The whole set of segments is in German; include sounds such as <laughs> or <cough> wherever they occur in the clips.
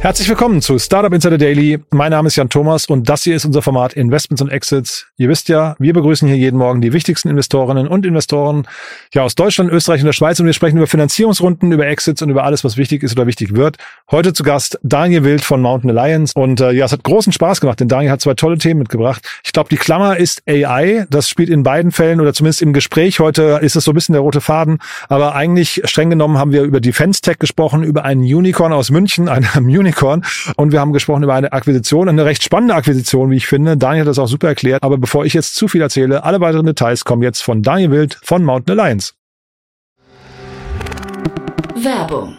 Herzlich willkommen zu Startup Insider Daily. Mein Name ist Jan Thomas und das hier ist unser Format Investments und Exits. Ihr wisst ja, wir begrüßen hier jeden Morgen die wichtigsten Investorinnen und Investoren ja aus Deutschland, Österreich und der Schweiz und wir sprechen über Finanzierungsrunden, über Exits und über alles, was wichtig ist oder wichtig wird. Heute zu Gast Daniel Wild von Mountain Alliance und äh, ja, es hat großen Spaß gemacht, denn Daniel hat zwei tolle Themen mitgebracht. Ich glaube, die Klammer ist AI. Das spielt in beiden Fällen oder zumindest im Gespräch heute ist es so ein bisschen der rote Faden. Aber eigentlich streng genommen haben wir über Defense Tech gesprochen, über einen Unicorn aus München, <laughs> ein Unicorn. Und wir haben gesprochen über eine Akquisition, eine recht spannende Akquisition, wie ich finde. Daniel hat das auch super erklärt. Aber bevor ich jetzt zu viel erzähle, alle weiteren Details kommen jetzt von Daniel Wild von Mountain Alliance. Werbung.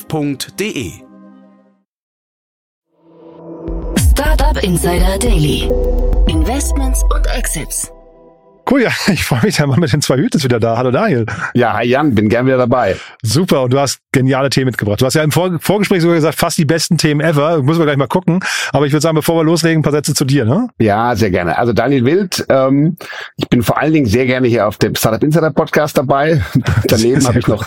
startup.de. Startup Insider Daily. Investments und Exits. Cool, ja, <laughs> ich freue mich, der Mann mit den zwei Hütes wieder da. Hallo Daniel. Ja, hi Jan, bin gern wieder dabei. Super, und du hast geniale Themen mitgebracht. Du hast ja im Vor Vorgespräch sogar gesagt, fast die besten Themen ever. Müssen wir gleich mal gucken. Aber ich würde sagen, bevor wir loslegen, ein paar Sätze zu dir, ne? Ja, sehr gerne. Also Daniel Wild, ähm, ich bin vor allen Dingen sehr gerne hier auf dem Startup Insider Podcast dabei. <laughs> daneben habe ich noch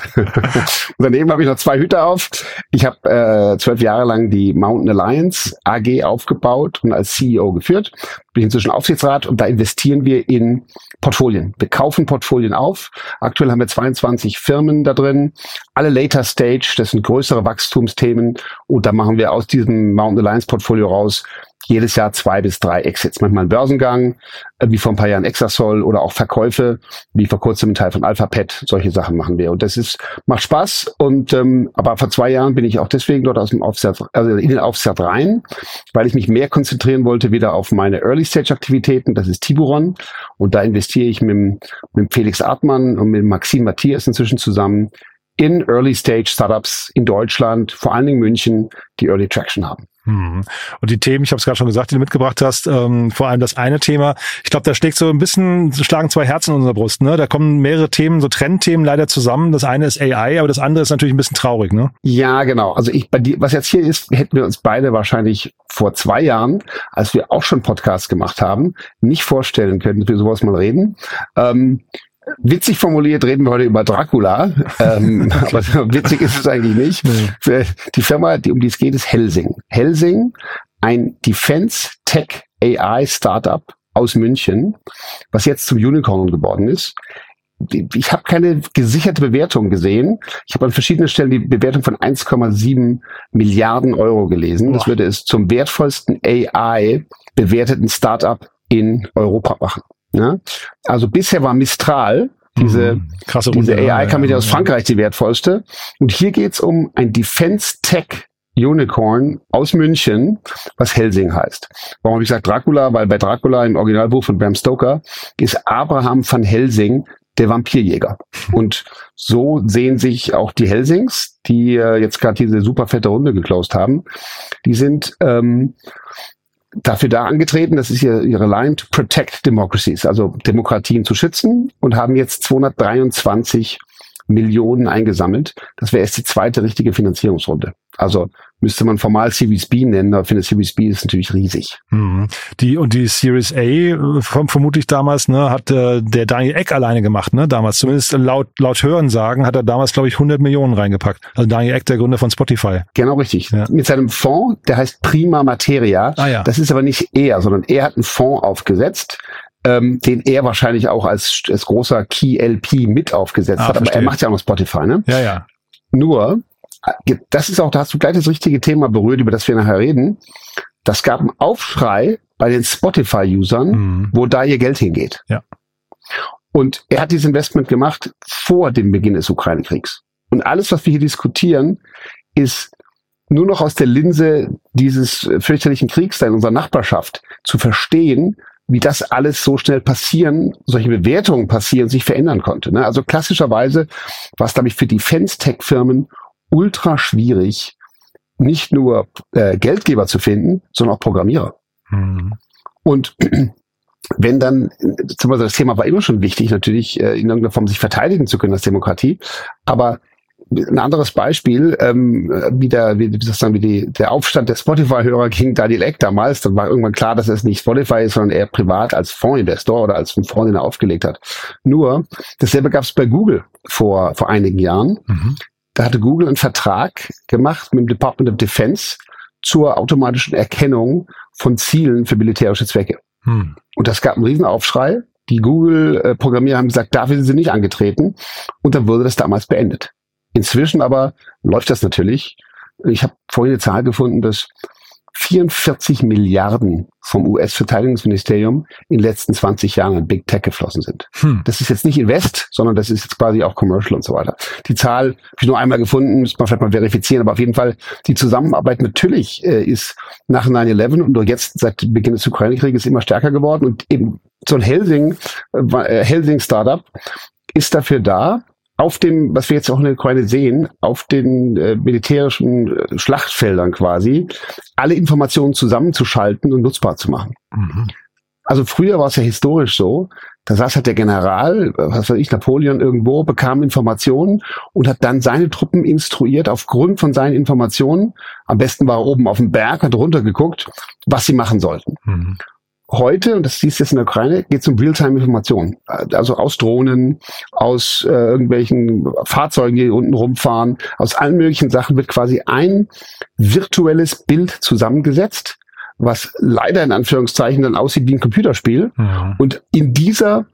<laughs> daneben habe ich noch zwei Hüte auf. Ich habe äh, zwölf Jahre lang die Mountain Alliance AG aufgebaut und als CEO geführt. Bin inzwischen Aufsichtsrat und da investieren wir in Portfolien. Wir kaufen Portfolien auf. Aktuell haben wir 22 Firmen da drin. Alle Later Stage, das sind größere Wachstumsthemen. Und da machen wir aus diesem Mountain Alliance Portfolio raus jedes Jahr zwei bis drei Exits. Manchmal ein Börsengang, äh, wie vor ein paar Jahren Exasol oder auch Verkäufe, wie vor kurzem ein Teil von Alphapet. Solche Sachen machen wir. Und das ist, macht Spaß. Und, ähm, aber vor zwei Jahren bin ich auch deswegen dort aus dem Aufsatz, also in den Aufsatz rein, weil ich mich mehr konzentrieren wollte wieder auf meine Early Stage Aktivitäten. Das ist Tiburon. Und da investiere ich mit, mit Felix Artmann und mit Maxim Matthias inzwischen zusammen in Early Stage Startups in Deutschland, vor allen Dingen München, die Early Traction haben. Hm. Und die Themen, ich habe es gerade schon gesagt, die du mitgebracht hast, ähm, vor allem das eine Thema, ich glaube, da schlägt so ein bisschen, schlagen zwei Herzen in unserer Brust. Ne? Da kommen mehrere Themen, so Trendthemen leider zusammen. Das eine ist AI, aber das andere ist natürlich ein bisschen traurig. Ne? Ja, genau. Also ich, bei dir, was jetzt hier ist, hätten wir uns beide wahrscheinlich vor zwei Jahren, als wir auch schon Podcasts gemacht haben, nicht vorstellen können, dass wir sowas mal reden. Ähm, Witzig formuliert reden wir heute über Dracula, ähm, <laughs> <laughs> aber witzig ist es eigentlich nicht. Nee. Die Firma, die, um die es geht, ist Helsing. Helsing, ein Defense Tech AI Startup aus München, was jetzt zum Unicorn geworden ist. Ich habe keine gesicherte Bewertung gesehen. Ich habe an verschiedenen Stellen die Bewertung von 1,7 Milliarden Euro gelesen. Boah. Das würde es zum wertvollsten AI bewerteten Startup in Europa machen. Ja? Also bisher war Mistral diese, mhm. Krasse diese AI-Kampagne aus Frankreich die wertvollste. Und hier geht's um ein Defense Tech Unicorn aus München, was Helsing heißt. Warum habe ich gesagt Dracula? Weil bei Dracula im Originalbuch von Bram Stoker ist Abraham van Helsing der Vampirjäger. Und so sehen sich auch die Helsings, die äh, jetzt gerade diese super fette Runde geclosed haben. Die sind ähm, dafür da angetreten, das ist ihr, ihre Line, to protect democracies, also Demokratien zu schützen und haben jetzt 223 Millionen eingesammelt. Das wäre erst die zweite richtige Finanzierungsrunde. Also müsste man formal Series B nennen, aber für eine Series B ist natürlich riesig. Mhm. Die und die Series A äh, vermutlich damals, ne, hat äh, der Daniel Eck alleine gemacht, ne, damals. Zumindest laut laut Hören sagen, hat er damals glaube ich 100 Millionen reingepackt. Also Daniel Eck, der Gründer von Spotify. Genau richtig. Ja. Mit seinem Fonds, der heißt Prima Materia. Ah, ja. Das ist aber nicht er, sondern er hat einen Fonds aufgesetzt, ähm, den er wahrscheinlich auch als, als großer Key LP mit aufgesetzt ah, hat. Aber er macht ja auch noch Spotify, ne? Ja, ja. Nur, das ist auch, da hast du gleich das richtige Thema berührt, über das wir nachher reden. Das gab einen Aufschrei bei den Spotify-Usern, Mhm. wo da ihr Geld hingeht. Ja. Und er hat dieses Investment gemacht vor dem Beginn des Ukraine-Kriegs. Und alles, was wir hier diskutieren, ist nur noch aus der Linse dieses äh, fürchterlichen Kriegs da in unserer Nachbarschaft zu verstehen, wie das alles so schnell passieren, solche Bewertungen passieren, sich verändern konnte. Ne? Also klassischerweise war es, glaube ich, für Defense-Tech-Firmen ultra schwierig, nicht nur äh, Geldgeber zu finden, sondern auch Programmierer. Mhm. Und <clears throat> wenn dann, zum Beispiel das Thema war immer schon wichtig, natürlich äh, in irgendeiner Form sich verteidigen zu können als Demokratie, aber ein anderes Beispiel, ähm, wie, der, wie, wie, sozusagen, wie die, der Aufstand der Spotify-Hörer gegen Daniel Eck damals, dann war irgendwann klar, dass es nicht Spotify ist, sondern eher privat als Fondsinvestor oder als ein Fonds, den er aufgelegt hat. Nur, dasselbe gab es bei Google vor, vor einigen Jahren. Mhm. Da hatte Google einen Vertrag gemacht mit dem Department of Defense zur automatischen Erkennung von Zielen für militärische Zwecke. Mhm. Und das gab einen Riesenaufschrei. Die Google-Programmierer haben gesagt, dafür sind sie nicht angetreten. Und dann wurde das damals beendet. Inzwischen aber läuft das natürlich. Ich habe vorhin eine Zahl gefunden, dass 44 Milliarden vom US-Verteidigungsministerium in den letzten 20 Jahren in Big Tech geflossen sind. Hm. Das ist jetzt nicht Invest, sondern das ist jetzt quasi auch Commercial und so weiter. Die Zahl habe ich nur einmal gefunden, müsste man vielleicht mal verifizieren, aber auf jeden Fall die Zusammenarbeit natürlich äh, ist nach 9-11 und jetzt seit Beginn des Ukraine-Krieges immer stärker geworden und eben so ein Helsing, äh, Helsing-Startup ist dafür da, auf dem, was wir jetzt auch in der Ukraine sehen, auf den äh, militärischen äh, Schlachtfeldern quasi, alle Informationen zusammenzuschalten und nutzbar zu machen. Mhm. Also früher war es ja historisch so, da saß halt der General, was weiß ich, Napoleon irgendwo, bekam Informationen und hat dann seine Truppen instruiert aufgrund von seinen Informationen. Am besten war er oben auf dem Berg, hat runtergeguckt, was sie machen sollten. Mhm. Heute, und das siehst du jetzt in der Ukraine, geht es um Realtime-Informationen. Also aus Drohnen, aus äh, irgendwelchen Fahrzeugen, die unten rumfahren, aus allen möglichen Sachen wird quasi ein virtuelles Bild zusammengesetzt, was leider in Anführungszeichen dann aussieht wie ein Computerspiel. Mhm. Und in dieser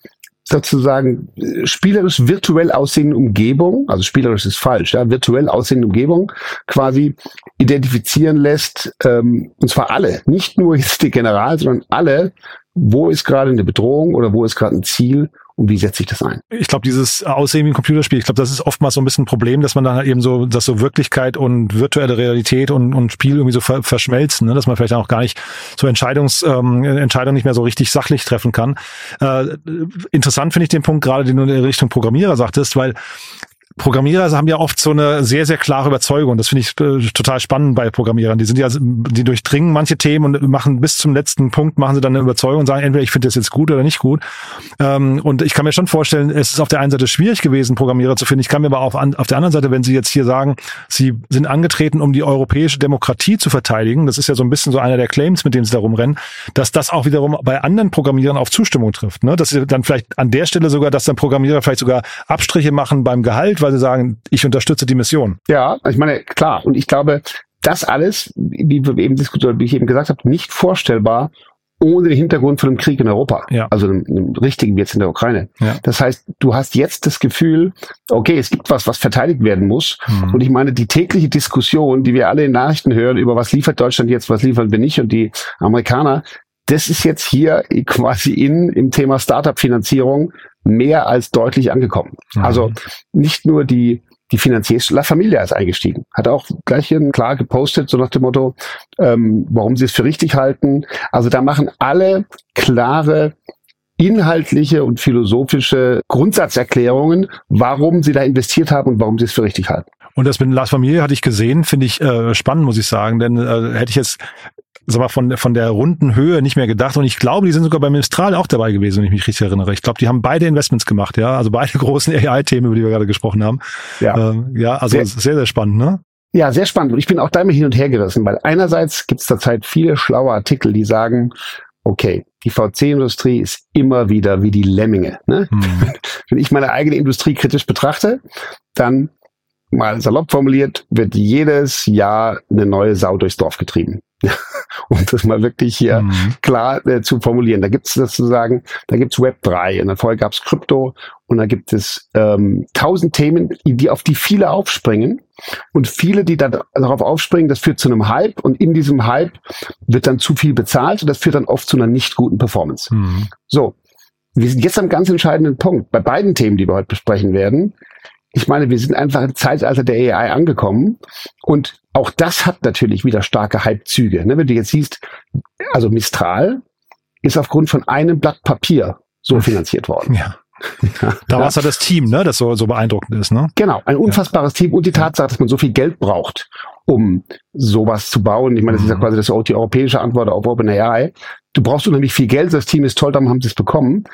sozusagen äh, spielerisch virtuell aussehenden Umgebung, also spielerisch ist falsch, ja, virtuell aussehende Umgebung quasi identifizieren lässt, ähm, und zwar alle, nicht nur jetzt die General, sondern alle, wo ist gerade eine Bedrohung oder wo ist gerade ein Ziel und wie setze ich das ein? Ich glaube, dieses Aussehen wie ein Computerspiel, ich glaube, das ist oftmals so ein bisschen ein Problem, dass man dann halt eben so, dass so Wirklichkeit und virtuelle Realität und, und Spiel irgendwie so ver verschmelzen, ne? dass man vielleicht auch gar nicht so Entscheidungs, ähm, Entscheidungen nicht mehr so richtig sachlich treffen kann. Äh, interessant finde ich den Punkt gerade, den du in Richtung Programmierer sagtest, weil Programmierer haben ja oft so eine sehr, sehr klare Überzeugung. Das finde ich äh, total spannend bei Programmierern. Die sind ja, die durchdringen manche Themen und machen bis zum letzten Punkt, machen sie dann eine Überzeugung und sagen, entweder ich finde das jetzt gut oder nicht gut. Ähm, und ich kann mir schon vorstellen, es ist auf der einen Seite schwierig gewesen, Programmierer zu finden. Ich kann mir aber auch an, auf der anderen Seite, wenn Sie jetzt hier sagen, Sie sind angetreten, um die europäische Demokratie zu verteidigen, das ist ja so ein bisschen so einer der Claims, mit dem Sie da rumrennen, dass das auch wiederum bei anderen Programmierern auf Zustimmung trifft. Ne? Dass Sie dann vielleicht an der Stelle sogar, dass dann Programmierer vielleicht sogar Abstriche machen beim Gehalt, weil sie sagen, ich unterstütze die Mission. Ja, ich meine, klar. Und ich glaube, das alles, wie wir eben diskutiert, wie ich eben gesagt habe, nicht vorstellbar ohne den Hintergrund von einem Krieg in Europa. Ja. Also einem, einem richtigen jetzt in der Ukraine. Ja. Das heißt, du hast jetzt das Gefühl, okay, es gibt was, was verteidigt werden muss. Mhm. Und ich meine, die tägliche Diskussion, die wir alle in Nachrichten hören, über was liefert Deutschland jetzt, was liefern wir nicht und die Amerikaner, das ist jetzt hier quasi in, im Thema Startup-Finanzierung mehr als deutlich angekommen. Mhm. Also nicht nur die, die Finanziers, La Familia ist eingestiegen. Hat auch gleich hier klar gepostet, so nach dem Motto, ähm, warum sie es für richtig halten. Also da machen alle klare inhaltliche und philosophische Grundsatzerklärungen, warum sie da investiert haben und warum sie es für richtig halten. Und das mit Lars Familie hatte ich gesehen, finde ich äh, spannend, muss ich sagen, denn äh, hätte ich jetzt sag mal, von, von der runden Höhe nicht mehr gedacht. Und ich glaube, die sind sogar beim Mistral auch dabei gewesen, wenn ich mich richtig erinnere. Ich glaube, die haben beide Investments gemacht, ja. Also beide <laughs> großen AI-Themen, über die wir gerade gesprochen haben. Ja, Ähm, ja also Sehr- sehr, sehr spannend, ne? ja sehr spannend. Und ich bin auch da immer hin und her gerissen, weil einerseits gibt es zurzeit viele schlaue Artikel, die sagen, okay, die VC-Industrie ist immer wieder wie die Lemminge. Ne? Hm. <laughs> Wenn ich meine eigene Industrie kritisch betrachte, dann mal salopp formuliert, wird jedes Jahr eine neue Sau durchs Dorf getrieben. <laughs> um das mal wirklich hier Hm. klar äh, zu formulieren. Da gibt es sozusagen, da gibt's Web 3 und dann vorher gab's Krypto und da gibt es ähm, tausend Themen, die auf die viele aufspringen und viele, die da darauf aufspringen, das führt zu einem Hype und in diesem Hype wird dann zu viel bezahlt und das führt dann oft zu einer nicht guten Performance. Mhm. So, wir sind jetzt am ganz entscheidenden Punkt bei beiden Themen, die wir heute besprechen werden. Ich meine, wir sind einfach im Zeitalter der AI angekommen und auch das hat natürlich wieder starke Hypezüge. Ne? Wenn du jetzt siehst, also Mistral ist aufgrund von einem Blatt Papier so finanziert worden. Ja. Da war es ja das Team, ne, das so, so beeindruckend ist, ne? Genau, ein unfassbares ja. Team und die Tatsache, dass man so viel Geld braucht, um sowas zu bauen. Ich meine, das ist ja mhm. quasi das, die europäische Antwort auf OpenAI. Du brauchst unheimlich viel Geld, das Team ist toll, darum haben sie es bekommen.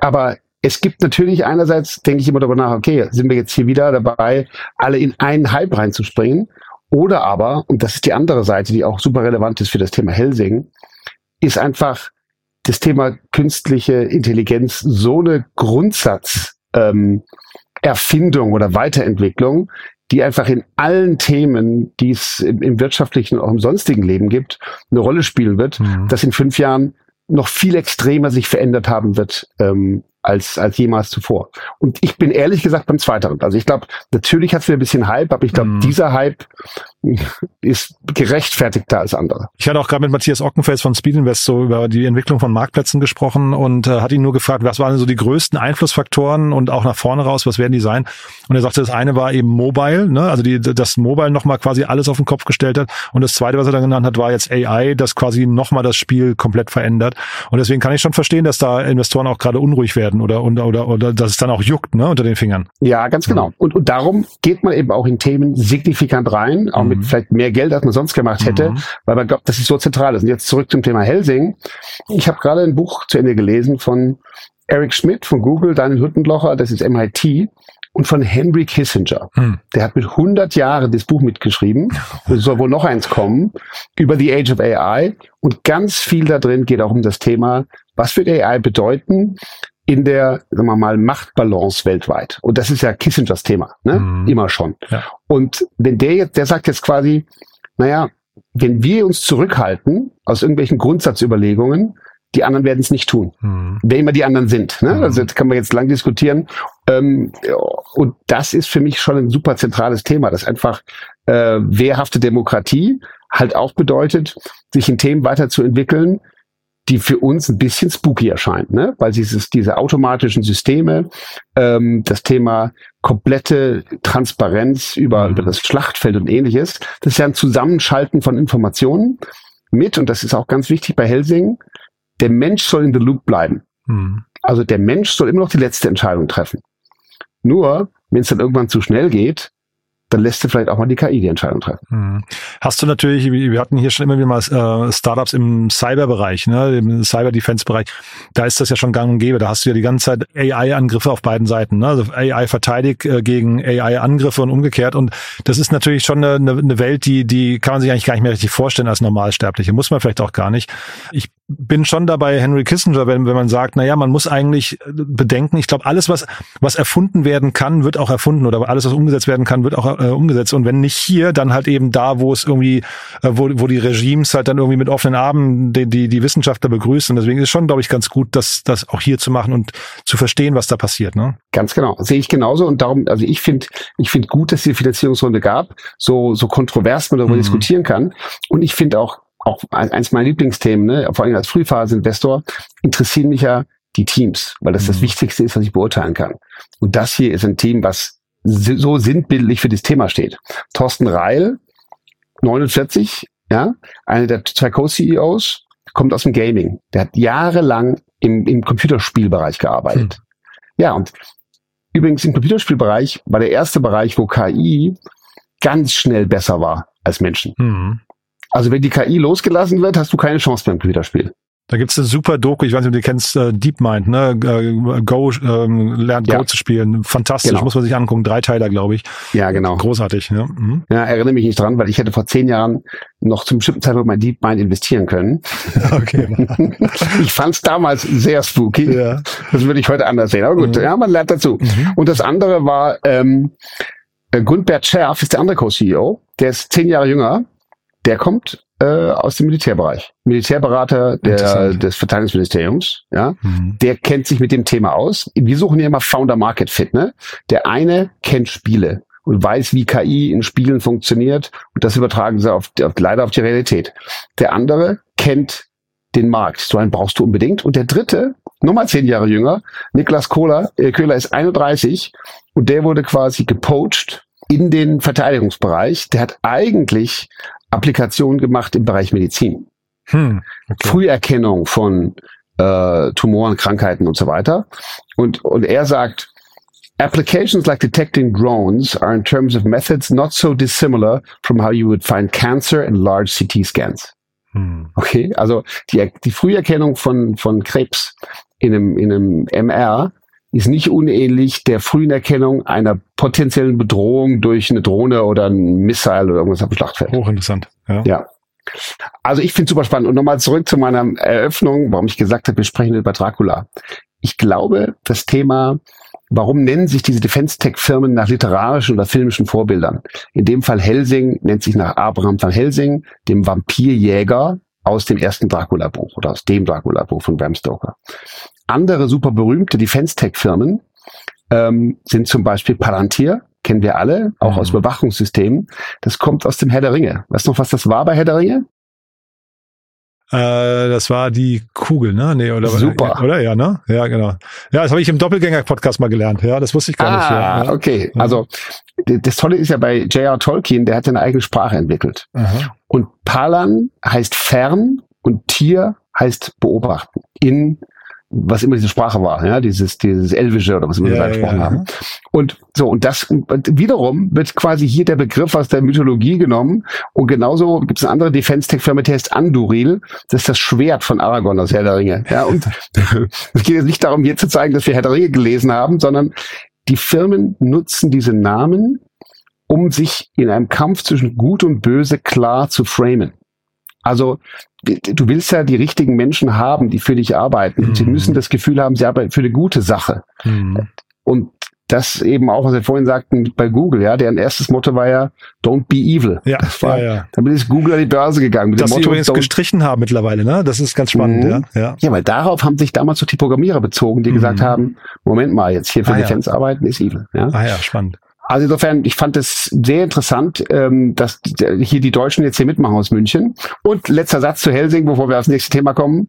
Aber es gibt natürlich einerseits, denke ich immer darüber nach, okay, sind wir jetzt hier wieder dabei, alle in einen Hype reinzuspringen? Oder aber, und das ist die andere Seite, die auch super relevant ist für das Thema Helsing, ist einfach das Thema künstliche Intelligenz so eine Grundsatz ähm, Erfindung oder Weiterentwicklung, die einfach in allen Themen, die es im, im wirtschaftlichen und auch im sonstigen Leben gibt, eine Rolle spielen wird, mhm. dass in fünf Jahren noch viel extremer sich verändert haben wird, ähm, als, als jemals zuvor. Und ich bin ehrlich gesagt beim Zweiteren. Also ich glaube, natürlich hat es wieder ein bisschen Hype, aber ich glaube, mm. dieser Hype ist gerechtfertigter als andere. Ich hatte auch gerade mit Matthias Ockenfels von Speed Invest so über die Entwicklung von Marktplätzen gesprochen und äh, hat ihn nur gefragt, was waren so die größten Einflussfaktoren und auch nach vorne raus, was werden die sein? Und er sagte, das eine war eben Mobile, ne? also die, das Mobile nochmal quasi alles auf den Kopf gestellt hat. Und das zweite, was er dann genannt hat, war jetzt AI, das quasi nochmal das Spiel komplett verändert. Und deswegen kann ich schon verstehen, dass da Investoren auch gerade unruhig werden oder, oder, oder, oder dass es dann auch juckt ne? unter den Fingern. Ja, ganz genau. Und, und darum geht man eben auch in Themen signifikant rein, auch mit mhm. vielleicht mehr Geld, als man sonst gemacht hätte, mhm. weil man glaubt, dass es so zentral ist. Und jetzt zurück zum Thema Helsing. Ich habe gerade ein Buch zu Ende gelesen von Eric Schmidt von Google, Daniel Hüttenlocher, das ist MIT, und von Henry Kissinger. Hm. Der hat mit 100 Jahren das Buch mitgeschrieben. <laughs> Es soll wohl noch eins kommen über the Age of AI. Und ganz viel da drin geht auch um das Thema, was wird AI bedeuten? In der, sagen wir mal, Machtbalance weltweit. Und das ist ja Kissingers Thema, ne? Mhm. Immer schon. Ja. Und wenn der jetzt, der sagt jetzt quasi, naja, wenn wir uns zurückhalten aus irgendwelchen Grundsatzüberlegungen, die anderen werden es nicht tun. Mhm. Wer immer die anderen sind. Ne? Mhm. Also das kann man jetzt lang diskutieren. Ähm, und das ist für mich schon ein super zentrales Thema, das einfach äh, wehrhafte Demokratie halt auch bedeutet, sich in Themen weiterzuentwickeln, die für uns ein bisschen spooky erscheint, ne? weil dieses, diese automatischen Systeme, ähm, das Thema komplette Transparenz über, mhm. über das Schlachtfeld und ähnliches, das ist ja ein Zusammenschalten von Informationen mit, und das ist auch ganz wichtig bei Helsing, der Mensch soll in the loop bleiben. Mhm. Also der Mensch soll immer noch die letzte Entscheidung treffen. Nur, wenn es dann irgendwann zu schnell geht, dann lässt du vielleicht auch mal die KI die Entscheidung treffen. Hm. Hast du natürlich, wir hatten hier schon immer wieder mal äh, Startups im Cyberbereich, ne, im Cyber-Defense-Bereich, da ist das ja schon gang und gäbe. Da hast du ja die ganze Zeit AI-Angriffe auf beiden Seiten. Ne? Also AI verteidigt äh, gegen AI-Angriffe und umgekehrt. Und das ist natürlich schon eine, eine Welt, die, die kann man sich eigentlich gar nicht mehr richtig vorstellen als Normalsterbliche. Muss man vielleicht auch gar nicht. Ich bin schon dabei Henry Kissinger, wenn, wenn man sagt, na ja, man muss eigentlich bedenken, ich glaube, alles, was, was erfunden werden kann, wird auch erfunden oder alles, was umgesetzt werden kann, wird auch äh, umgesetzt. Und wenn nicht hier, dann halt eben da, wo es irgendwie, äh, wo, wo die Regimes halt dann irgendwie mit offenen Armen die, die, die Wissenschaftler begrüßen. Deswegen ist es schon, glaube ich, ganz gut, das, das auch hier zu machen und zu verstehen, was da passiert. Ne? Ganz genau. Sehe ich genauso. Und darum, also ich finde, ich finde gut, dass es die Finanzierungsrunde gab, so, so kontrovers man darüber mhm. diskutieren kann. Und ich finde auch, auch eins meiner Lieblingsthemen, ne, vor allem als Frühphase-Investor, interessieren mich ja die Teams, weil das mhm. das Wichtigste ist, was ich beurteilen kann. Und das hier ist ein Team, was so sinnbildlich für das Thema steht. Thorsten Reil, 49, ja, einer der zwei Co-CEOs, kommt aus dem Gaming. Der hat jahrelang im, im Computerspielbereich gearbeitet. Mhm. Ja, und übrigens im Computerspielbereich war der erste Bereich, wo KI ganz schnell besser war als Menschen. Mhm. Also wenn die KI losgelassen wird, hast du keine Chance beim Computerspiel. Da gibt's eine super Doku, ich weiß nicht, ob du kennst, äh, DeepMind, ne? Äh, Go, ähm, lernt ja. Go zu spielen. Fantastisch, genau. muss man sich angucken. Drei Teiler, glaube ich. Ja, genau. Großartig, ja. Mhm. Ja, erinnere mich nicht dran, weil ich hätte vor zehn Jahren noch zum bestimmten Zeitpunkt mein DeepMind investieren können. <laughs> Okay. <laughs> ich fand's damals sehr spooky. Ja. Das würde ich heute anders sehen. Aber gut, mhm. ja, man lernt dazu. Mhm. Und das andere war, ähm, äh, Gundbert Scherf ist der andere Co-CEO. Der ist zehn Jahre jünger der kommt äh, aus dem Militärbereich. Militärberater der, des Verteidigungsministeriums, ja, mhm. der kennt sich mit dem Thema aus. Wir suchen ja immer Founder Market Fit, ne? Der eine kennt Spiele und weiß, wie KI in Spielen funktioniert und das übertragen sie auf, auf, leider auf die Realität. Der andere kennt den Markt. So einen brauchst du unbedingt. Und der dritte, nochmal zehn Jahre jünger, Niklas Kohler, äh, Köhler ist 31 und der wurde quasi gepoacht in den Verteidigungsbereich. Der hat eigentlich Applikationen gemacht im Bereich Medizin. Hm, okay. Früherkennung von äh, Tumoren, Krankheiten und so weiter. Und, und er sagt, Applications like detecting drones are in terms of methods not so dissimilar from how you would find cancer in large CT scans. Hm. Okay, also die, die Früherkennung von, von Krebs in einem, in einem MR ist nicht unähnlich der frühen Erkennung einer potenziellen Bedrohung durch eine Drohne oder ein Missile oder irgendwas dem Schlachtfeld. Hochinteressant. Ja. ja. Also ich finde super spannend. Und nochmal zurück zu meiner Eröffnung, warum ich gesagt habe, wir sprechen über Dracula. Ich glaube, das Thema, warum nennen sich diese Defense-Tech-Firmen nach literarischen oder filmischen Vorbildern? In dem Fall Helsing nennt sich nach Abraham van Helsing, dem Vampirjäger aus dem ersten Dracula-Buch oder aus dem Dracula-Buch von Bram Stoker. Andere super berühmte Defense-Tech-Firmen ähm, sind zum Beispiel Palantir, kennen wir alle, auch mhm. aus Überwachungssystemen. Das kommt aus dem Herr der Ringe. Weißt du noch, was das war bei Herr der Ringe? Äh, das war die Kugel, ne? Nee, oder, Super. Oder? Ja, ne? Ja, genau. Ja, das habe ich im Doppelgänger-Podcast mal gelernt. Ja, das wusste ich gar ah, nicht. Ah, ja. okay. Also das Tolle ist ja bei J.R. Tolkien, der hat eine eigene Sprache entwickelt. Aha. Und Palan heißt fern und Tier heißt beobachten. In was immer diese Sprache war, ja, dieses, dieses Elvische oder was immer ja, da gesprochen ja. haben. Und so, und das und wiederum wird quasi hier der Begriff aus der Mythologie genommen. Und genauso gibt es eine andere Defense-Tech-Firma, die heißt Anduril. Das ist das Schwert von Aragorn aus Herr der Ringe. Ja, und <laughs> es geht jetzt nicht darum, hier zu zeigen, dass wir Herr der Ringe gelesen haben, sondern die Firmen nutzen diese Namen, um sich in einem Kampf zwischen Gut und Böse klar zu framen. Also du willst ja die richtigen Menschen haben, die für dich arbeiten. Mhm. Sie müssen das Gefühl haben, sie arbeiten für eine gute Sache. Mhm. Und das eben auch, was wir vorhin sagten, bei Google, ja, deren erstes Motto war ja, don't be evil. Ja, das war, ja, ja. Damit ist Google an die Börse gegangen. Mit das dem Motto, sie übrigens gestrichen haben mittlerweile, ne? Das ist ganz spannend, mhm. ja. ja. Ja, weil darauf haben sich damals so die Programmierer bezogen, die mhm. gesagt haben, Moment mal, jetzt hier für ah, Defense ja. arbeiten ist evil. Ja? Ah ja, spannend. Also insofern, ich fand es sehr interessant, ähm, dass hier die Deutschen jetzt hier mitmachen aus München. Und letzter Satz zu Helsing, bevor wir aufs nächste Thema kommen.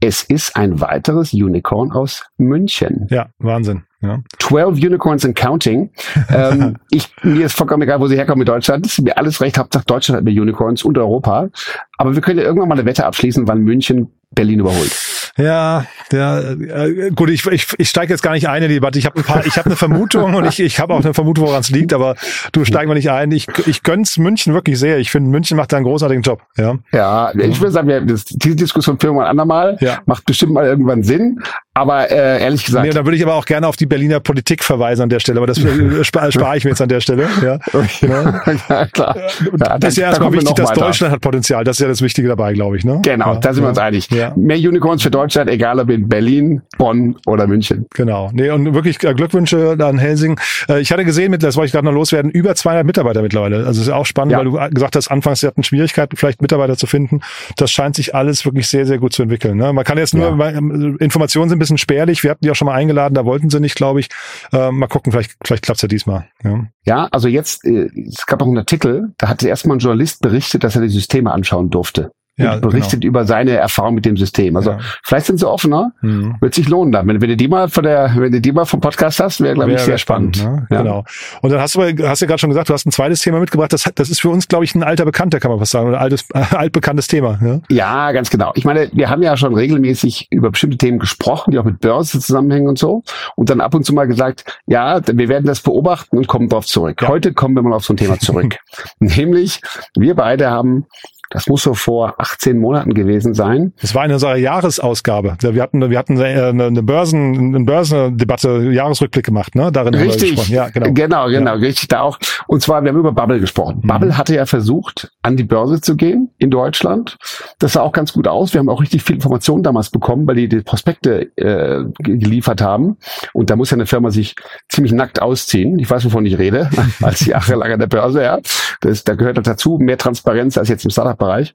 Es ist ein weiteres Unicorn aus München. Ja, Wahnsinn. Ja. 12 Unicorns and Counting. ähm, <laughs> ich, mir ist vollkommen egal, wo sie herkommen in Deutschland. Das ist mir alles recht. Hauptsache Deutschland hat mehr Unicorns und Europa. Aber wir können ja irgendwann mal eine Wette abschließen, wann München Berlin überholt. Ja, der, äh, gut, ich, ich, ich steige jetzt gar nicht ein in die Debatte. Ich habe ein paar, ich habe eine Vermutung und ich, ich habe auch eine Vermutung, woran es liegt, aber du steigen wir nicht ein. Ich, ich gönn's München wirklich sehr. Ich finde, München macht da einen großartigen Job. Ja, ja ich würde sagen, wir, das, diese Diskussion führen wir ein andermal. Ja. Macht bestimmt mal irgendwann Sinn. Aber äh, ehrlich gesagt. Nee, da würde ich aber auch gerne auf die Berliner Politik verweisen an der Stelle, aber das <laughs> äh, spare spar ich mir jetzt an der Stelle. Ja, ja. <laughs> ja klar. Ja, das ist ja erstmal wichtig, dass Deutschland hat Potenzial. Das ist ja das Wichtige dabei, glaube ich. Ne? Genau, ja, da sind wir uns einig. Mehr Unicorns für Deutschland, egal ob in Berlin, Bonn oder München. Genau. Nee, und wirklich äh, Glückwünsche an Helsing. Äh, ich hatte gesehen, mit, das wollte ich gerade noch loswerden, über 200 Mitarbeiter mittlerweile. Also ist ja auch spannend, weil du gesagt hast, anfangs sie hatten Schwierigkeiten, vielleicht Mitarbeiter zu finden. Das scheint sich alles wirklich sehr, sehr gut zu entwickeln. Ne? Man kann jetzt nur, ähm, Informationen sind ein bisschen spärlich. Wir hatten die auch schon mal eingeladen, da wollten sie nicht, glaube ich. Äh, mal gucken, vielleicht, vielleicht klappt's ja diesmal. Ja. ja, also jetzt, äh, es gab auch einen Artikel, da hatte erstmal ein Journalist berichtet, dass er die Systeme anschauen durfte ja, berichtet genau. über seine Erfahrung mit dem System. Also ja. vielleicht sind sie offener, mhm. wird sich lohnen dann. Wenn, wenn du die mal von der, wenn du die mal vom Podcast hast, wäre glaube ich sehr spannend. spannend ne? ja. Genau. Und dann hast du, hast du gerade schon gesagt, du hast ein zweites Thema mitgebracht. Das, das ist für uns glaube ich ein alter Bekannter, kann man was sagen, oder altes, <laughs> altbekanntes Thema. Ja? ja, ganz genau. Ich meine, wir haben ja schon regelmäßig über bestimmte Themen gesprochen, die auch mit Börse zusammenhängen und so. Und dann ab und zu mal gesagt, ja, wir werden das beobachten und kommen darauf zurück. Heute kommen wir mal auf so ein Thema zurück. <laughs> Nämlich, wir beide haben das muss so vor 18 Monaten gewesen sein. Das war eine unserer Jahresausgabe. Wir hatten, wir hatten äh, eine Börsen, eine Börsendebatte, Jahresrückblick gemacht, ne? Darin richtig, haben wir Ja, genau. Genau, genau, ja. richtig da auch. Und zwar, wir haben über Bubble gesprochen. Mhm. Bubble hatte ja versucht, an die Börse zu gehen in Deutschland. Das sah auch ganz gut aus. Wir haben auch richtig viel Informationen damals bekommen, weil die die Prospekte äh, geliefert haben. Und da muss ja eine Firma sich ziemlich nackt ausziehen. Ich weiß, wovon ich rede, <laughs> als jahrelang an der Börse, ja. Das, da gehört dazu mehr Transparenz als jetzt im Startup Sprachbereich.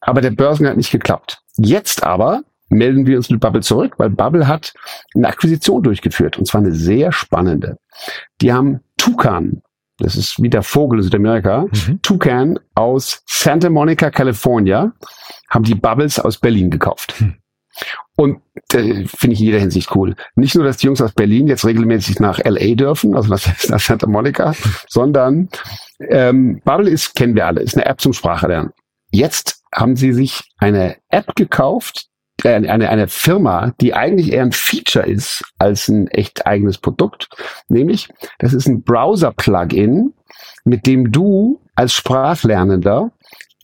Aber der Börsengang hat nicht geklappt. Jetzt aber melden wir uns mit Bubble zurück, weil Bubble hat eine Akquisition durchgeführt und zwar eine sehr spannende. Die haben Tucan, das ist wie der Vogel in Südamerika, mhm. Tucan aus Santa Monica, California, haben die Bubbles aus Berlin gekauft. Mhm. Und äh, finde ich in jeder Hinsicht cool. Nicht nur, dass die Jungs aus Berlin jetzt regelmäßig nach LA dürfen, also nach, <laughs> nach Santa Monica, sondern ähm, Bubble ist, kennen wir alle, ist eine App zum Sprachelernen. Jetzt haben sie sich eine App gekauft, äh, eine, eine Firma, die eigentlich eher ein Feature ist als ein echt eigenes Produkt. Nämlich, das ist ein Browser-Plugin, mit dem du als Sprachlernender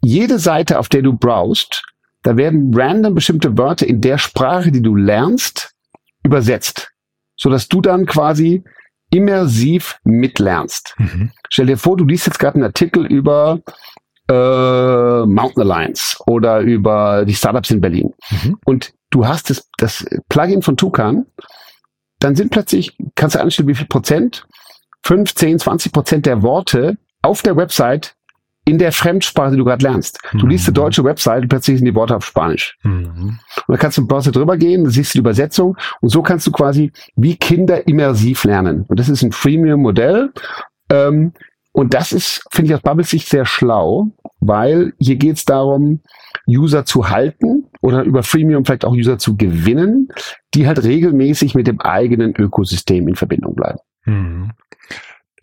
jede Seite, auf der du browst, da werden random bestimmte Wörter in der Sprache, die du lernst, übersetzt, so dass du dann quasi immersiv mitlernst. Mhm. Stell dir vor, du liest jetzt gerade einen Artikel über äh, Mountain Alliance oder über die Startups in Berlin mhm. und du hast das, das Plugin von Tukan, dann sind plötzlich, kannst du anstellen, wie viel Prozent, 5, 10, 20 Prozent der Worte auf der Website in der Fremdsprache, die du gerade lernst. Du liest eine mhm. deutsche Website und plötzlich sind die Worte auf Spanisch. Mhm. Und dann kannst du im Browser drüber gehen, siehst die Übersetzung und so kannst du quasi wie Kinder immersiv lernen. Und das ist ein Freemium-Modell. Ähm, und das ist, finde ich aus Bubbles Sicht sehr schlau, weil hier geht es darum, User zu halten oder über Freemium vielleicht auch User zu gewinnen, die halt regelmäßig mit dem eigenen Ökosystem in Verbindung bleiben. Mhm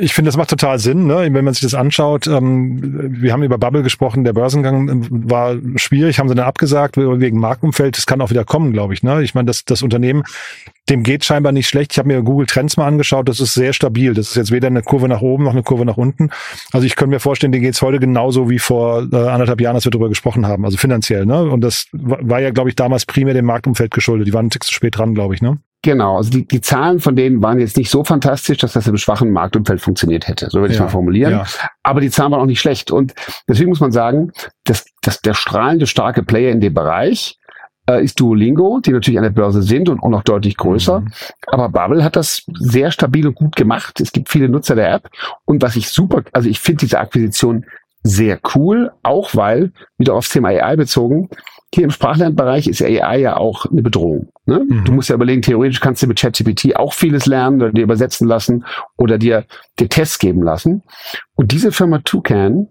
ich finde, das macht total Sinn, ne? wenn man sich das anschaut. Ähm, wir haben über Bubble gesprochen, der Börsengang ähm, war schwierig, haben sie dann abgesagt wegen Marktumfeld. Das kann auch wieder kommen, glaube ich. Ne? Ich meine, das, das Unternehmen, dem geht scheinbar nicht schlecht. Ich habe mir Google Trends mal angeschaut, das ist sehr stabil. Das ist jetzt weder eine Kurve nach oben noch eine Kurve nach unten. Also ich könnte mir vorstellen, denen geht's heute genauso wie vor äh, anderthalb Jahren, als wir darüber gesprochen haben. Also finanziell. Ne? Und das war ja, glaube ich, damals primär dem Marktumfeld geschuldet. Die waren zu spät dran, glaube ich. Ne? Genau, also die, die Zahlen von denen waren jetzt nicht so fantastisch, dass das im schwachen Marktumfeld funktioniert hätte, so würde ich ja, mal formulieren. Ja. Aber die Zahlen waren auch nicht schlecht. Und deswegen muss man sagen, dass, dass der strahlende starke Player in dem Bereich äh, ist Duolingo, die natürlich an der Börse sind und auch noch deutlich größer. Mhm. Aber Bubble hat das sehr stabil und gut gemacht. Es gibt viele Nutzer der App. Und was ich super, also ich finde diese Akquisition sehr cool, auch weil, wieder aufs Thema AI bezogen, hier im Sprachlernbereich ist AI ja auch eine Bedrohung. Ne? Mhm. Du musst ja überlegen, theoretisch kannst du mit ChatGPT auch vieles lernen oder dir übersetzen lassen oder dir, dir Tests geben lassen. Und diese Firma Toucan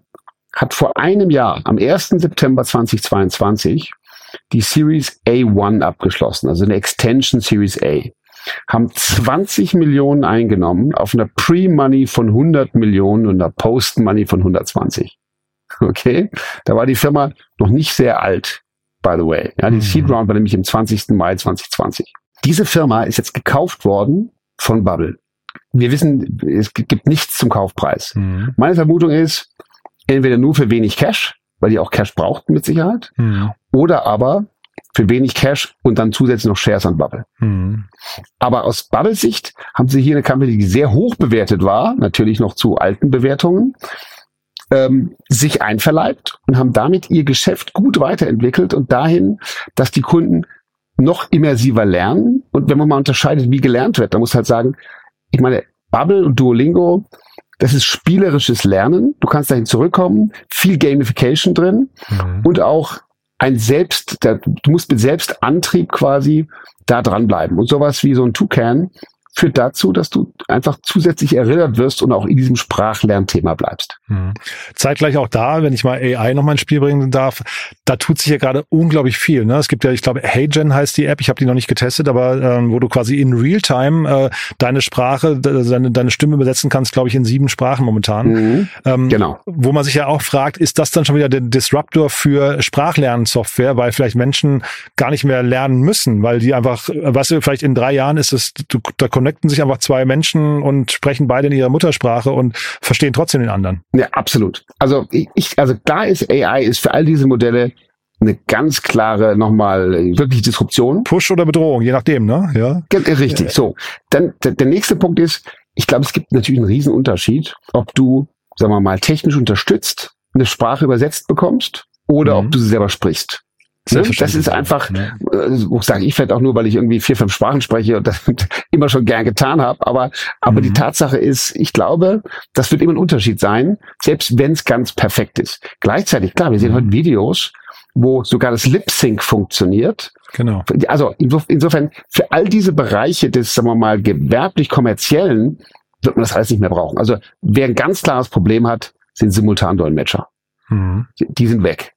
hat vor einem Jahr, am 1. September 2022, die Series A1 abgeschlossen, also eine Extension Series A. Haben 20 Millionen eingenommen auf einer Pre-Money von 100 Millionen und einer Post-Money von 120. Okay? Da war die Firma noch nicht sehr alt by the way. Ja, die mhm. Seed Round war nämlich im 20. Mai 2020. Diese Firma ist jetzt gekauft worden von Bubble. Wir wissen, es gibt nichts zum Kaufpreis. Mhm. Meine Vermutung ist, entweder nur für wenig Cash, weil die auch Cash brauchten mit Sicherheit, mhm. oder aber für wenig Cash und dann zusätzlich noch Shares an Bubble. Mhm. Aber aus Bubbles Sicht haben sie hier eine Company, die sehr hoch bewertet war, natürlich noch zu alten Bewertungen, ähm, sich einverleibt und haben damit ihr Geschäft gut weiterentwickelt und dahin, dass die Kunden noch immersiver lernen. Und wenn man mal unterscheidet, wie gelernt wird, dann muss halt sagen, ich meine, Bubble und Duolingo, das ist spielerisches Lernen. Du kannst dahin zurückkommen, viel Gamification drin mhm. und auch ein Selbst, du musst mit Selbstantrieb quasi da dranbleiben. Und sowas wie so ein Toucan führt dazu, dass du einfach zusätzlich erinnert wirst und auch in diesem Sprachlernthema bleibst. Mhm. Zeitgleich auch da, wenn ich mal AI noch mal ins Spiel bringen darf, da tut sich ja gerade unglaublich viel. Ne? Es gibt ja, ich glaube, HeyGen heißt die App, ich habe die noch nicht getestet, aber ähm, wo du quasi in Realtime äh, deine Sprache, deine, deine Stimme übersetzen kannst, glaube ich, in sieben Sprachen momentan. Mhm. Ähm, genau. Wo man sich ja auch fragt, ist das dann schon wieder der Disruptor für Sprachlernsoftware, weil vielleicht Menschen gar nicht mehr lernen müssen, weil die einfach, weißt du, vielleicht in drei Jahren ist es, du, da connecten sich einfach zwei Menschen und sprechen beide in ihrer Muttersprache und verstehen trotzdem den anderen. Ja, absolut. Also ich, also da ist AI ist für all diese Modelle eine ganz klare nochmal wirklich Disruption. Push oder Bedrohung, je nachdem, ne? Ja. Richtig. So. Dann der, der nächste Punkt ist, ich glaube, es gibt natürlich einen riesen Unterschied, ob du, sagen wir mal, technisch unterstützt eine Sprache übersetzt bekommst oder mhm. ob du sie selber sprichst. Ne? Das ist einfach, ja. äh, sage ich vielleicht auch nur, weil ich irgendwie vier, fünf Sprachen spreche und das <laughs> immer schon gern getan habe. Aber, aber mhm. die Tatsache ist, ich glaube, das wird immer ein Unterschied sein, selbst wenn es ganz perfekt ist. Gleichzeitig, klar, wir sehen mhm. heute Videos, wo sogar das Lip Sync funktioniert. Genau. Also insofern, für all diese Bereiche des, sagen wir mal, gewerblich-kommerziellen wird man das alles nicht mehr brauchen. Also wer ein ganz klares Problem hat, sind Simultandolmetscher. Mhm. Die sind weg.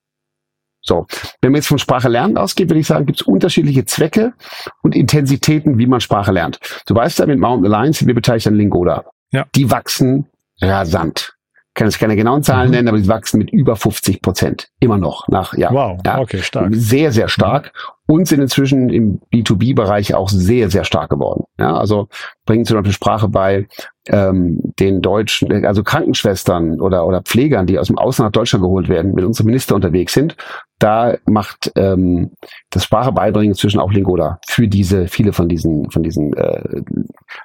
So, wenn man jetzt von Sprache lernen ausgeht, würde ich sagen, gibt es unterschiedliche Zwecke und Intensitäten, wie man Sprache lernt. Du weißt ja, mit Mountain Alliance sind wir beteiligt an Lingoda. Ja. Die wachsen rasant kann jetzt keine genauen Zahlen mhm. nennen, aber die wachsen mit über 50 Prozent. Immer noch nach, ja. Wow, ja, okay, stark. Sehr, sehr stark. Mhm. Und sind inzwischen im B2B-Bereich auch sehr, sehr stark geworden. Ja, also bringen zum Beispiel Sprache bei ähm, den Deutschen, also Krankenschwestern oder, oder Pflegern, die aus dem Ausland nach Deutschland geholt werden, mit unserem Minister unterwegs sind. Da macht ähm, das Sprache beibringen inzwischen auch Lingoda für diese, viele von diesen, von diesen äh,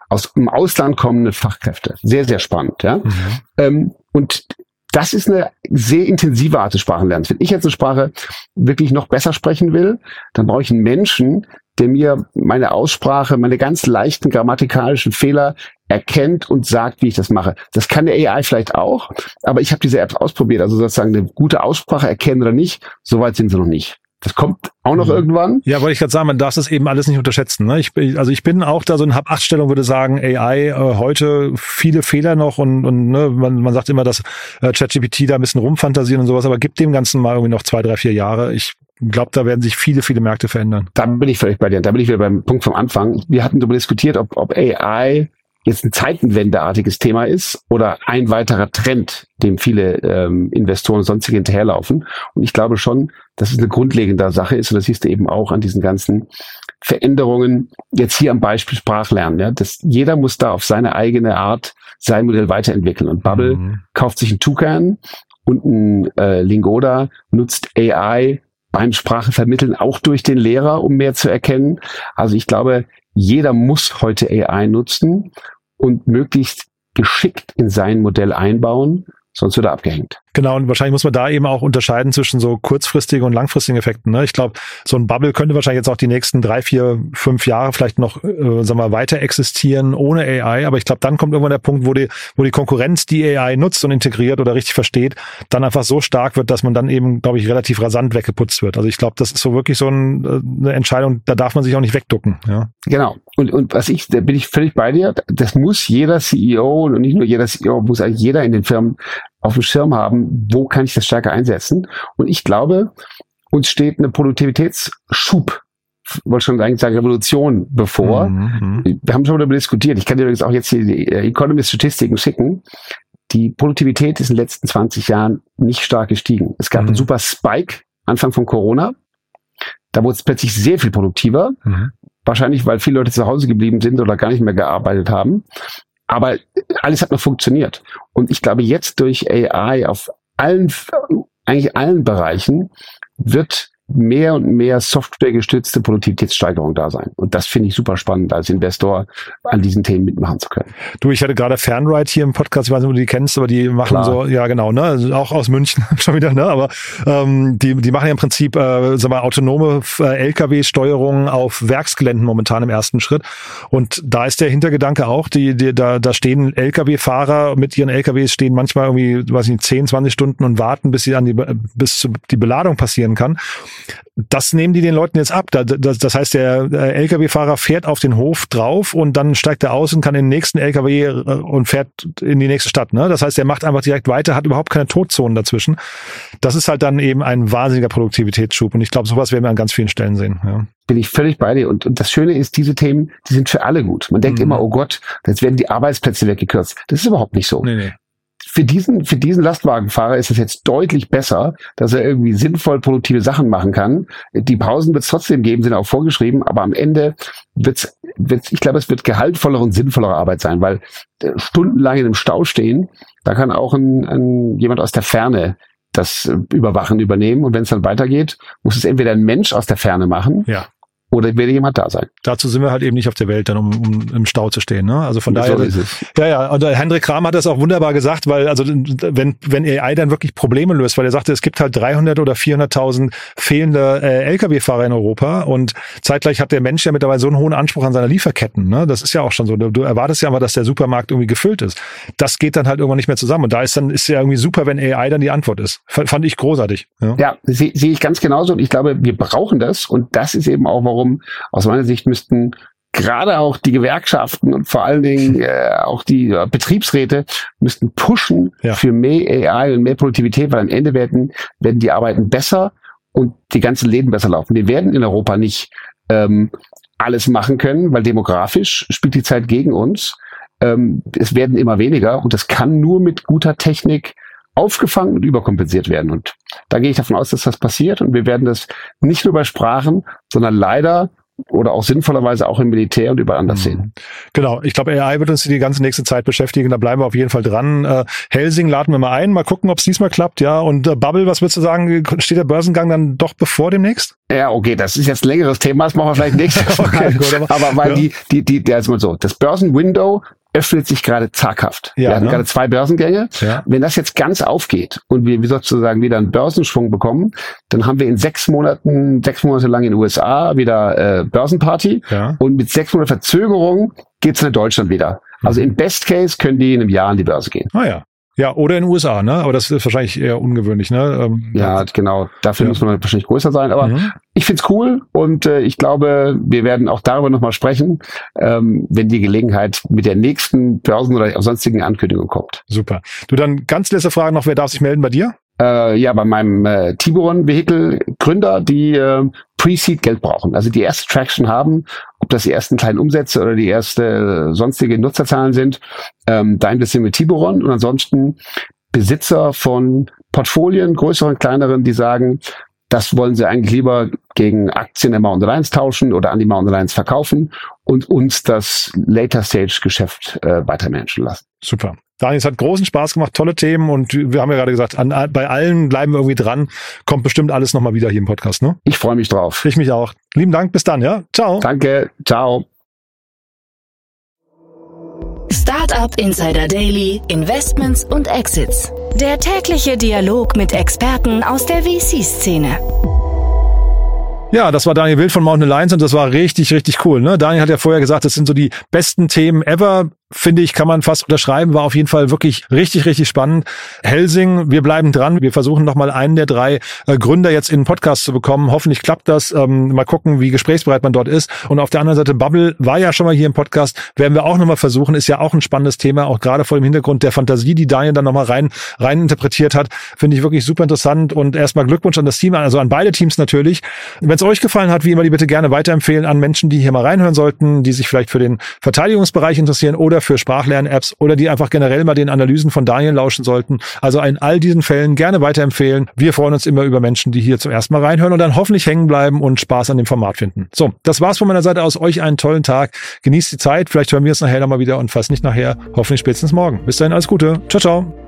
aus dem Ausland kommenden Fachkräfte. Sehr, sehr spannend. Ja? Mhm. Ähm, und das ist eine sehr intensive Art des Sprachenlernens. Wenn ich jetzt eine Sprache wirklich noch besser sprechen will, dann brauche ich einen Menschen, der mir meine Aussprache, meine ganz leichten grammatikalischen Fehler erkennt und sagt, wie ich das mache. Das kann der AI vielleicht auch, aber ich habe diese Apps ausprobiert, also sozusagen eine gute Aussprache erkennen oder nicht, soweit sind sie noch nicht. Das kommt auch noch mhm. irgendwann. Ja, wollte ich gerade sagen, man darf das eben alles nicht unterschätzen. Ne? Ich, also ich bin auch da so in Hab-Acht-Stellung, würde sagen, AI äh, heute viele Fehler noch und, und ne, man, man sagt immer, dass äh, ChatGPT da ein bisschen rumfantasieren und sowas, aber gibt dem Ganzen mal irgendwie noch zwei, drei, vier Jahre. Ich glaube, da werden sich viele, viele Märkte verändern. Da bin ich völlig bei dir. Da bin ich wieder beim Punkt vom Anfang. Wir hatten darüber diskutiert, ob, ob AI jetzt ein Zeitenwendeartiges Thema ist oder ein weiterer Trend, dem viele ähm, Investoren und sonstige hinterherlaufen. Und ich glaube schon, dass es eine grundlegende Sache ist. Und das siehst du eben auch an diesen ganzen Veränderungen. Jetzt hier am Beispiel Sprachlernen. Ja, dass jeder muss da auf seine eigene Art sein Modell weiterentwickeln. Und Bubble mhm. kauft sich einen Tucan und ein äh, Lingoda nutzt AI beim Sprachevermitteln auch durch den Lehrer, um mehr zu erkennen. Also ich glaube, jeder muss heute AI nutzen und möglichst geschickt in sein Modell einbauen, sonst wird er abgehängt. Genau, und wahrscheinlich muss man da eben auch unterscheiden zwischen so kurzfristigen und langfristigen Effekten. Ne? Ich glaube, so ein Bubble könnte wahrscheinlich jetzt auch die nächsten drei, vier, fünf Jahre vielleicht noch, äh, sagen wir, weiter existieren ohne AI. Aber ich glaube, dann kommt irgendwann der Punkt, wo die, wo die Konkurrenz die AI nutzt und integriert oder richtig versteht, dann einfach so stark wird, dass man dann eben, glaube ich, relativ rasant weggeputzt wird. Also ich glaube, das ist so wirklich so ein, äh, eine Entscheidung, da darf man sich auch nicht wegducken. Ja? Genau. Und, und was ich, da bin ich völlig bei dir, das muss jeder CEO und nicht nur jeder CEO, muss eigentlich jeder in den Firmen auf dem Schirm haben, wo kann ich das stärker einsetzen. Und ich glaube, uns steht eine Produktivitätsschub wollte schon eigentlich sagen Revolution bevor. Mhm, mhm. Wir haben schon darüber diskutiert. Ich kann dir übrigens auch jetzt hier die äh, Economist-Statistiken schicken. Die Produktivität ist in den letzten 20 Jahren nicht stark gestiegen. Es gab mhm. einen super Spike Anfang von Corona. Da wurde es plötzlich sehr viel produktiver. Mhm. Wahrscheinlich, weil viele Leute zu Hause geblieben sind oder gar nicht mehr gearbeitet haben. Aber alles hat noch funktioniert. Und ich glaube, jetzt durch AI auf allen, eigentlich allen Bereichen wird mehr und mehr softwaregestützte Produktivitätssteigerung da sein. Und das finde ich super spannend, als Investor an diesen Themen mitmachen zu können. Du, ich hatte gerade Fernride hier im Podcast, ich weiß nicht, ob du die kennst, aber die machen Klar. so, ja genau, ne, also auch aus München <laughs> schon wieder, ne, aber ähm, die, die machen ja im Prinzip, äh, sag mal, autonome äh, LKW-Steuerung auf Werksgeländen momentan im ersten Schritt. Und da ist der Hintergedanke auch, die, die da, da stehen LKW-Fahrer mit ihren LKWs stehen manchmal irgendwie, weiß ich nicht, 10, 20 Stunden und warten, bis sie an die, bis die Beladung passieren kann das nehmen die den Leuten jetzt ab. Das, heißt, der Lkw-Fahrer fährt auf den Hof drauf und dann steigt er aus und kann in den nächsten Lkw äh, und fährt in die nächste Stadt. Ne? Das heißt, er macht einfach direkt weiter, hat überhaupt keine Todzonen dazwischen. Das ist halt dann eben ein wahnsinniger Produktivitätsschub. Und ich glaube, sowas werden wir an ganz vielen Stellen sehen. Ja. Bin ich völlig bei dir. Und, und das Schöne ist, diese Themen, die sind für alle gut. Man denkt mhm. immer, oh Gott, jetzt werden die Arbeitsplätze weggekürzt. Das ist überhaupt nicht so. Nee, nee für diesen, für diesen Lastwagenfahrer ist es jetzt deutlich besser, dass er irgendwie sinnvoll produktive Sachen machen kann. Die Pausen wird es trotzdem geben, sind auch vorgeschrieben, aber am Ende wird's, wird's, ich glaube, es wird gehaltvollere und sinnvollere Arbeit sein, weil äh, stundenlang in einem Stau stehen, da kann auch ein, ein, jemand aus der Ferne das Überwachen übernehmen und wenn es dann weitergeht, muss es entweder ein Mensch aus der Ferne machen ja oder werde jemand da sein. Dazu sind wir halt eben nicht auf der Welt, dann um, um im Stau zu stehen. Ne? Also von daher. So ist es. Ja, ja. Und Hendrik Kram hat das auch wunderbar gesagt, weil also wenn wenn AI dann wirklich Probleme löst, weil er sagte, es gibt halt 300 oder 400.000 fehlende äh, LKW-Fahrer in Europa und zeitgleich hat der Mensch ja mittlerweile so einen hohen Anspruch an seine Lieferketten. Ne? Das ist ja auch schon so. Du, du erwartest ja immer, dass der Supermarkt irgendwie gefüllt ist. Das geht dann halt irgendwann nicht mehr zusammen. Und da ist dann ist ja irgendwie super, wenn AI dann die Antwort ist. Fand ich großartig. Ja, ja sehe seh ich ganz genauso. Und ich glaube, wir brauchen das. Und das ist eben auch, warum aus meiner Sicht müssten gerade auch die Gewerkschaften und vor allen Dingen <laughs> äh, auch die äh, Betriebsräte müssten pushen ja. für mehr AI und mehr Produktivität, weil am Ende werden, werden die Arbeiten besser und die ganzen Läden besser laufen. Wir werden in Europa nicht ähm, alles machen können, weil demografisch spielt die Zeit gegen uns. Ähm, es werden immer weniger und das kann nur mit guter Technik aufgefangen und überkompensiert werden. Und da gehe ich davon aus, dass das passiert. Und wir werden das nicht nur bei Sprachen, sondern leider oder auch sinnvollerweise auch im Militär und überall anders mhm. sehen. Genau, ich glaube, AI wird uns die ganze nächste Zeit beschäftigen, da bleiben wir auf jeden Fall dran. Äh, Helsing laden wir mal ein, mal gucken, ob es diesmal klappt, ja. Und äh, Bubble, was würdest du sagen, steht der Börsengang dann doch bevor demnächst? Ja, okay, das ist jetzt ein längeres Thema, das machen wir vielleicht nächstes Mal. okay, gut, aber, aber weil ja. die, die, die, der ist mal so, das Börsenwindow öffnet sich gerade zaghaft. Ja, wir hatten ne? gerade zwei Börsengänge. Ja. Wenn das jetzt ganz aufgeht und wir sozusagen wieder einen Börsenschwung bekommen, dann haben wir in sechs Monaten, sechs Monate lang in den USA wieder äh, Börsenparty ja. und mit sechs Monaten Verzögerung geht's in Deutschland wieder. Also mhm. im Best Case können die in einem Jahr an die Börse gehen. Ah ja. Ja, oder in den USA, ne? Aber das ist wahrscheinlich eher ungewöhnlich, ne? Ähm, ja, genau. Dafür ja. muss man wahrscheinlich größer sein. Aber mhm. ich find's cool und äh, ich glaube, wir werden auch darüber nochmal sprechen, ähm, wenn die Gelegenheit mit der nächsten Börsen- oder sonstigen Ankündigung kommt. Super. Du dann ganz letzte Frage noch, wer darf sich melden bei dir? Äh, ja, bei meinem äh, Tiburon Vehicle Gründer, die äh, Pre-Seed Geld brauchen, also die erste Traction haben, ob das die ersten kleinen Umsätze oder die erste sonstige Nutzerzahlen sind, ähm, da investieren wir Tiburon und ansonsten Besitzer von Portfolien, größeren, kleineren, die sagen, das wollen sie eigentlich lieber gegen Aktien der Mountain Alliance tauschen oder an die Mountain Alliance verkaufen und uns das Later Stage Geschäft äh, weitermanagen lassen. Super. Daniel, es hat großen Spaß gemacht, tolle Themen und wir haben ja gerade gesagt, an, bei allen bleiben wir irgendwie dran. Kommt bestimmt alles nochmal wieder hier im Podcast, ne? Ich freue mich drauf. Ich mich auch. Lieben Dank, bis dann, ja? Ciao. Danke, ciao. Startup Insider Daily, Investments und Exits. Der tägliche Dialog mit Experten aus der VC-Szene. Ja, das war Daniel Wild von Mountain Alliance und das war richtig, richtig cool. Ne? Daniel hat ja vorher gesagt, das sind so die besten Themen ever finde ich, kann man fast unterschreiben, war auf jeden Fall wirklich richtig, richtig spannend. Helsing, wir bleiben dran. Wir versuchen nochmal einen der drei äh, Gründer jetzt in den Podcast zu bekommen. Hoffentlich klappt das. Ähm, mal gucken, wie gesprächsbereit man dort ist. Und auf der anderen Seite, Bubble war ja schon mal hier im Podcast. Werden wir auch nochmal versuchen. Ist ja auch ein spannendes Thema, auch gerade vor dem Hintergrund der Fantasie, die Daniel dann nochmal rein, rein interpretiert hat. Finde ich wirklich super interessant. Und erstmal Glückwunsch an das Team, also an beide Teams natürlich. Wenn es euch gefallen hat, wie immer, die bitte gerne weiterempfehlen an Menschen, die hier mal reinhören sollten, die sich vielleicht für den Verteidigungsbereich interessieren oder oder für Sprachlern-Apps oder die einfach generell mal den Analysen von Daniel lauschen sollten. Also in all diesen Fällen gerne weiterempfehlen. Wir freuen uns immer über Menschen, die hier zum ersten Mal reinhören und dann hoffentlich hängen bleiben und Spaß an dem Format finden. So, das war's von meiner Seite aus. Euch einen tollen Tag. Genießt die Zeit. Vielleicht hören wir es nachher nochmal wieder und fast nicht nachher. Hoffentlich spätestens morgen. Bis dahin alles Gute. Ciao, ciao.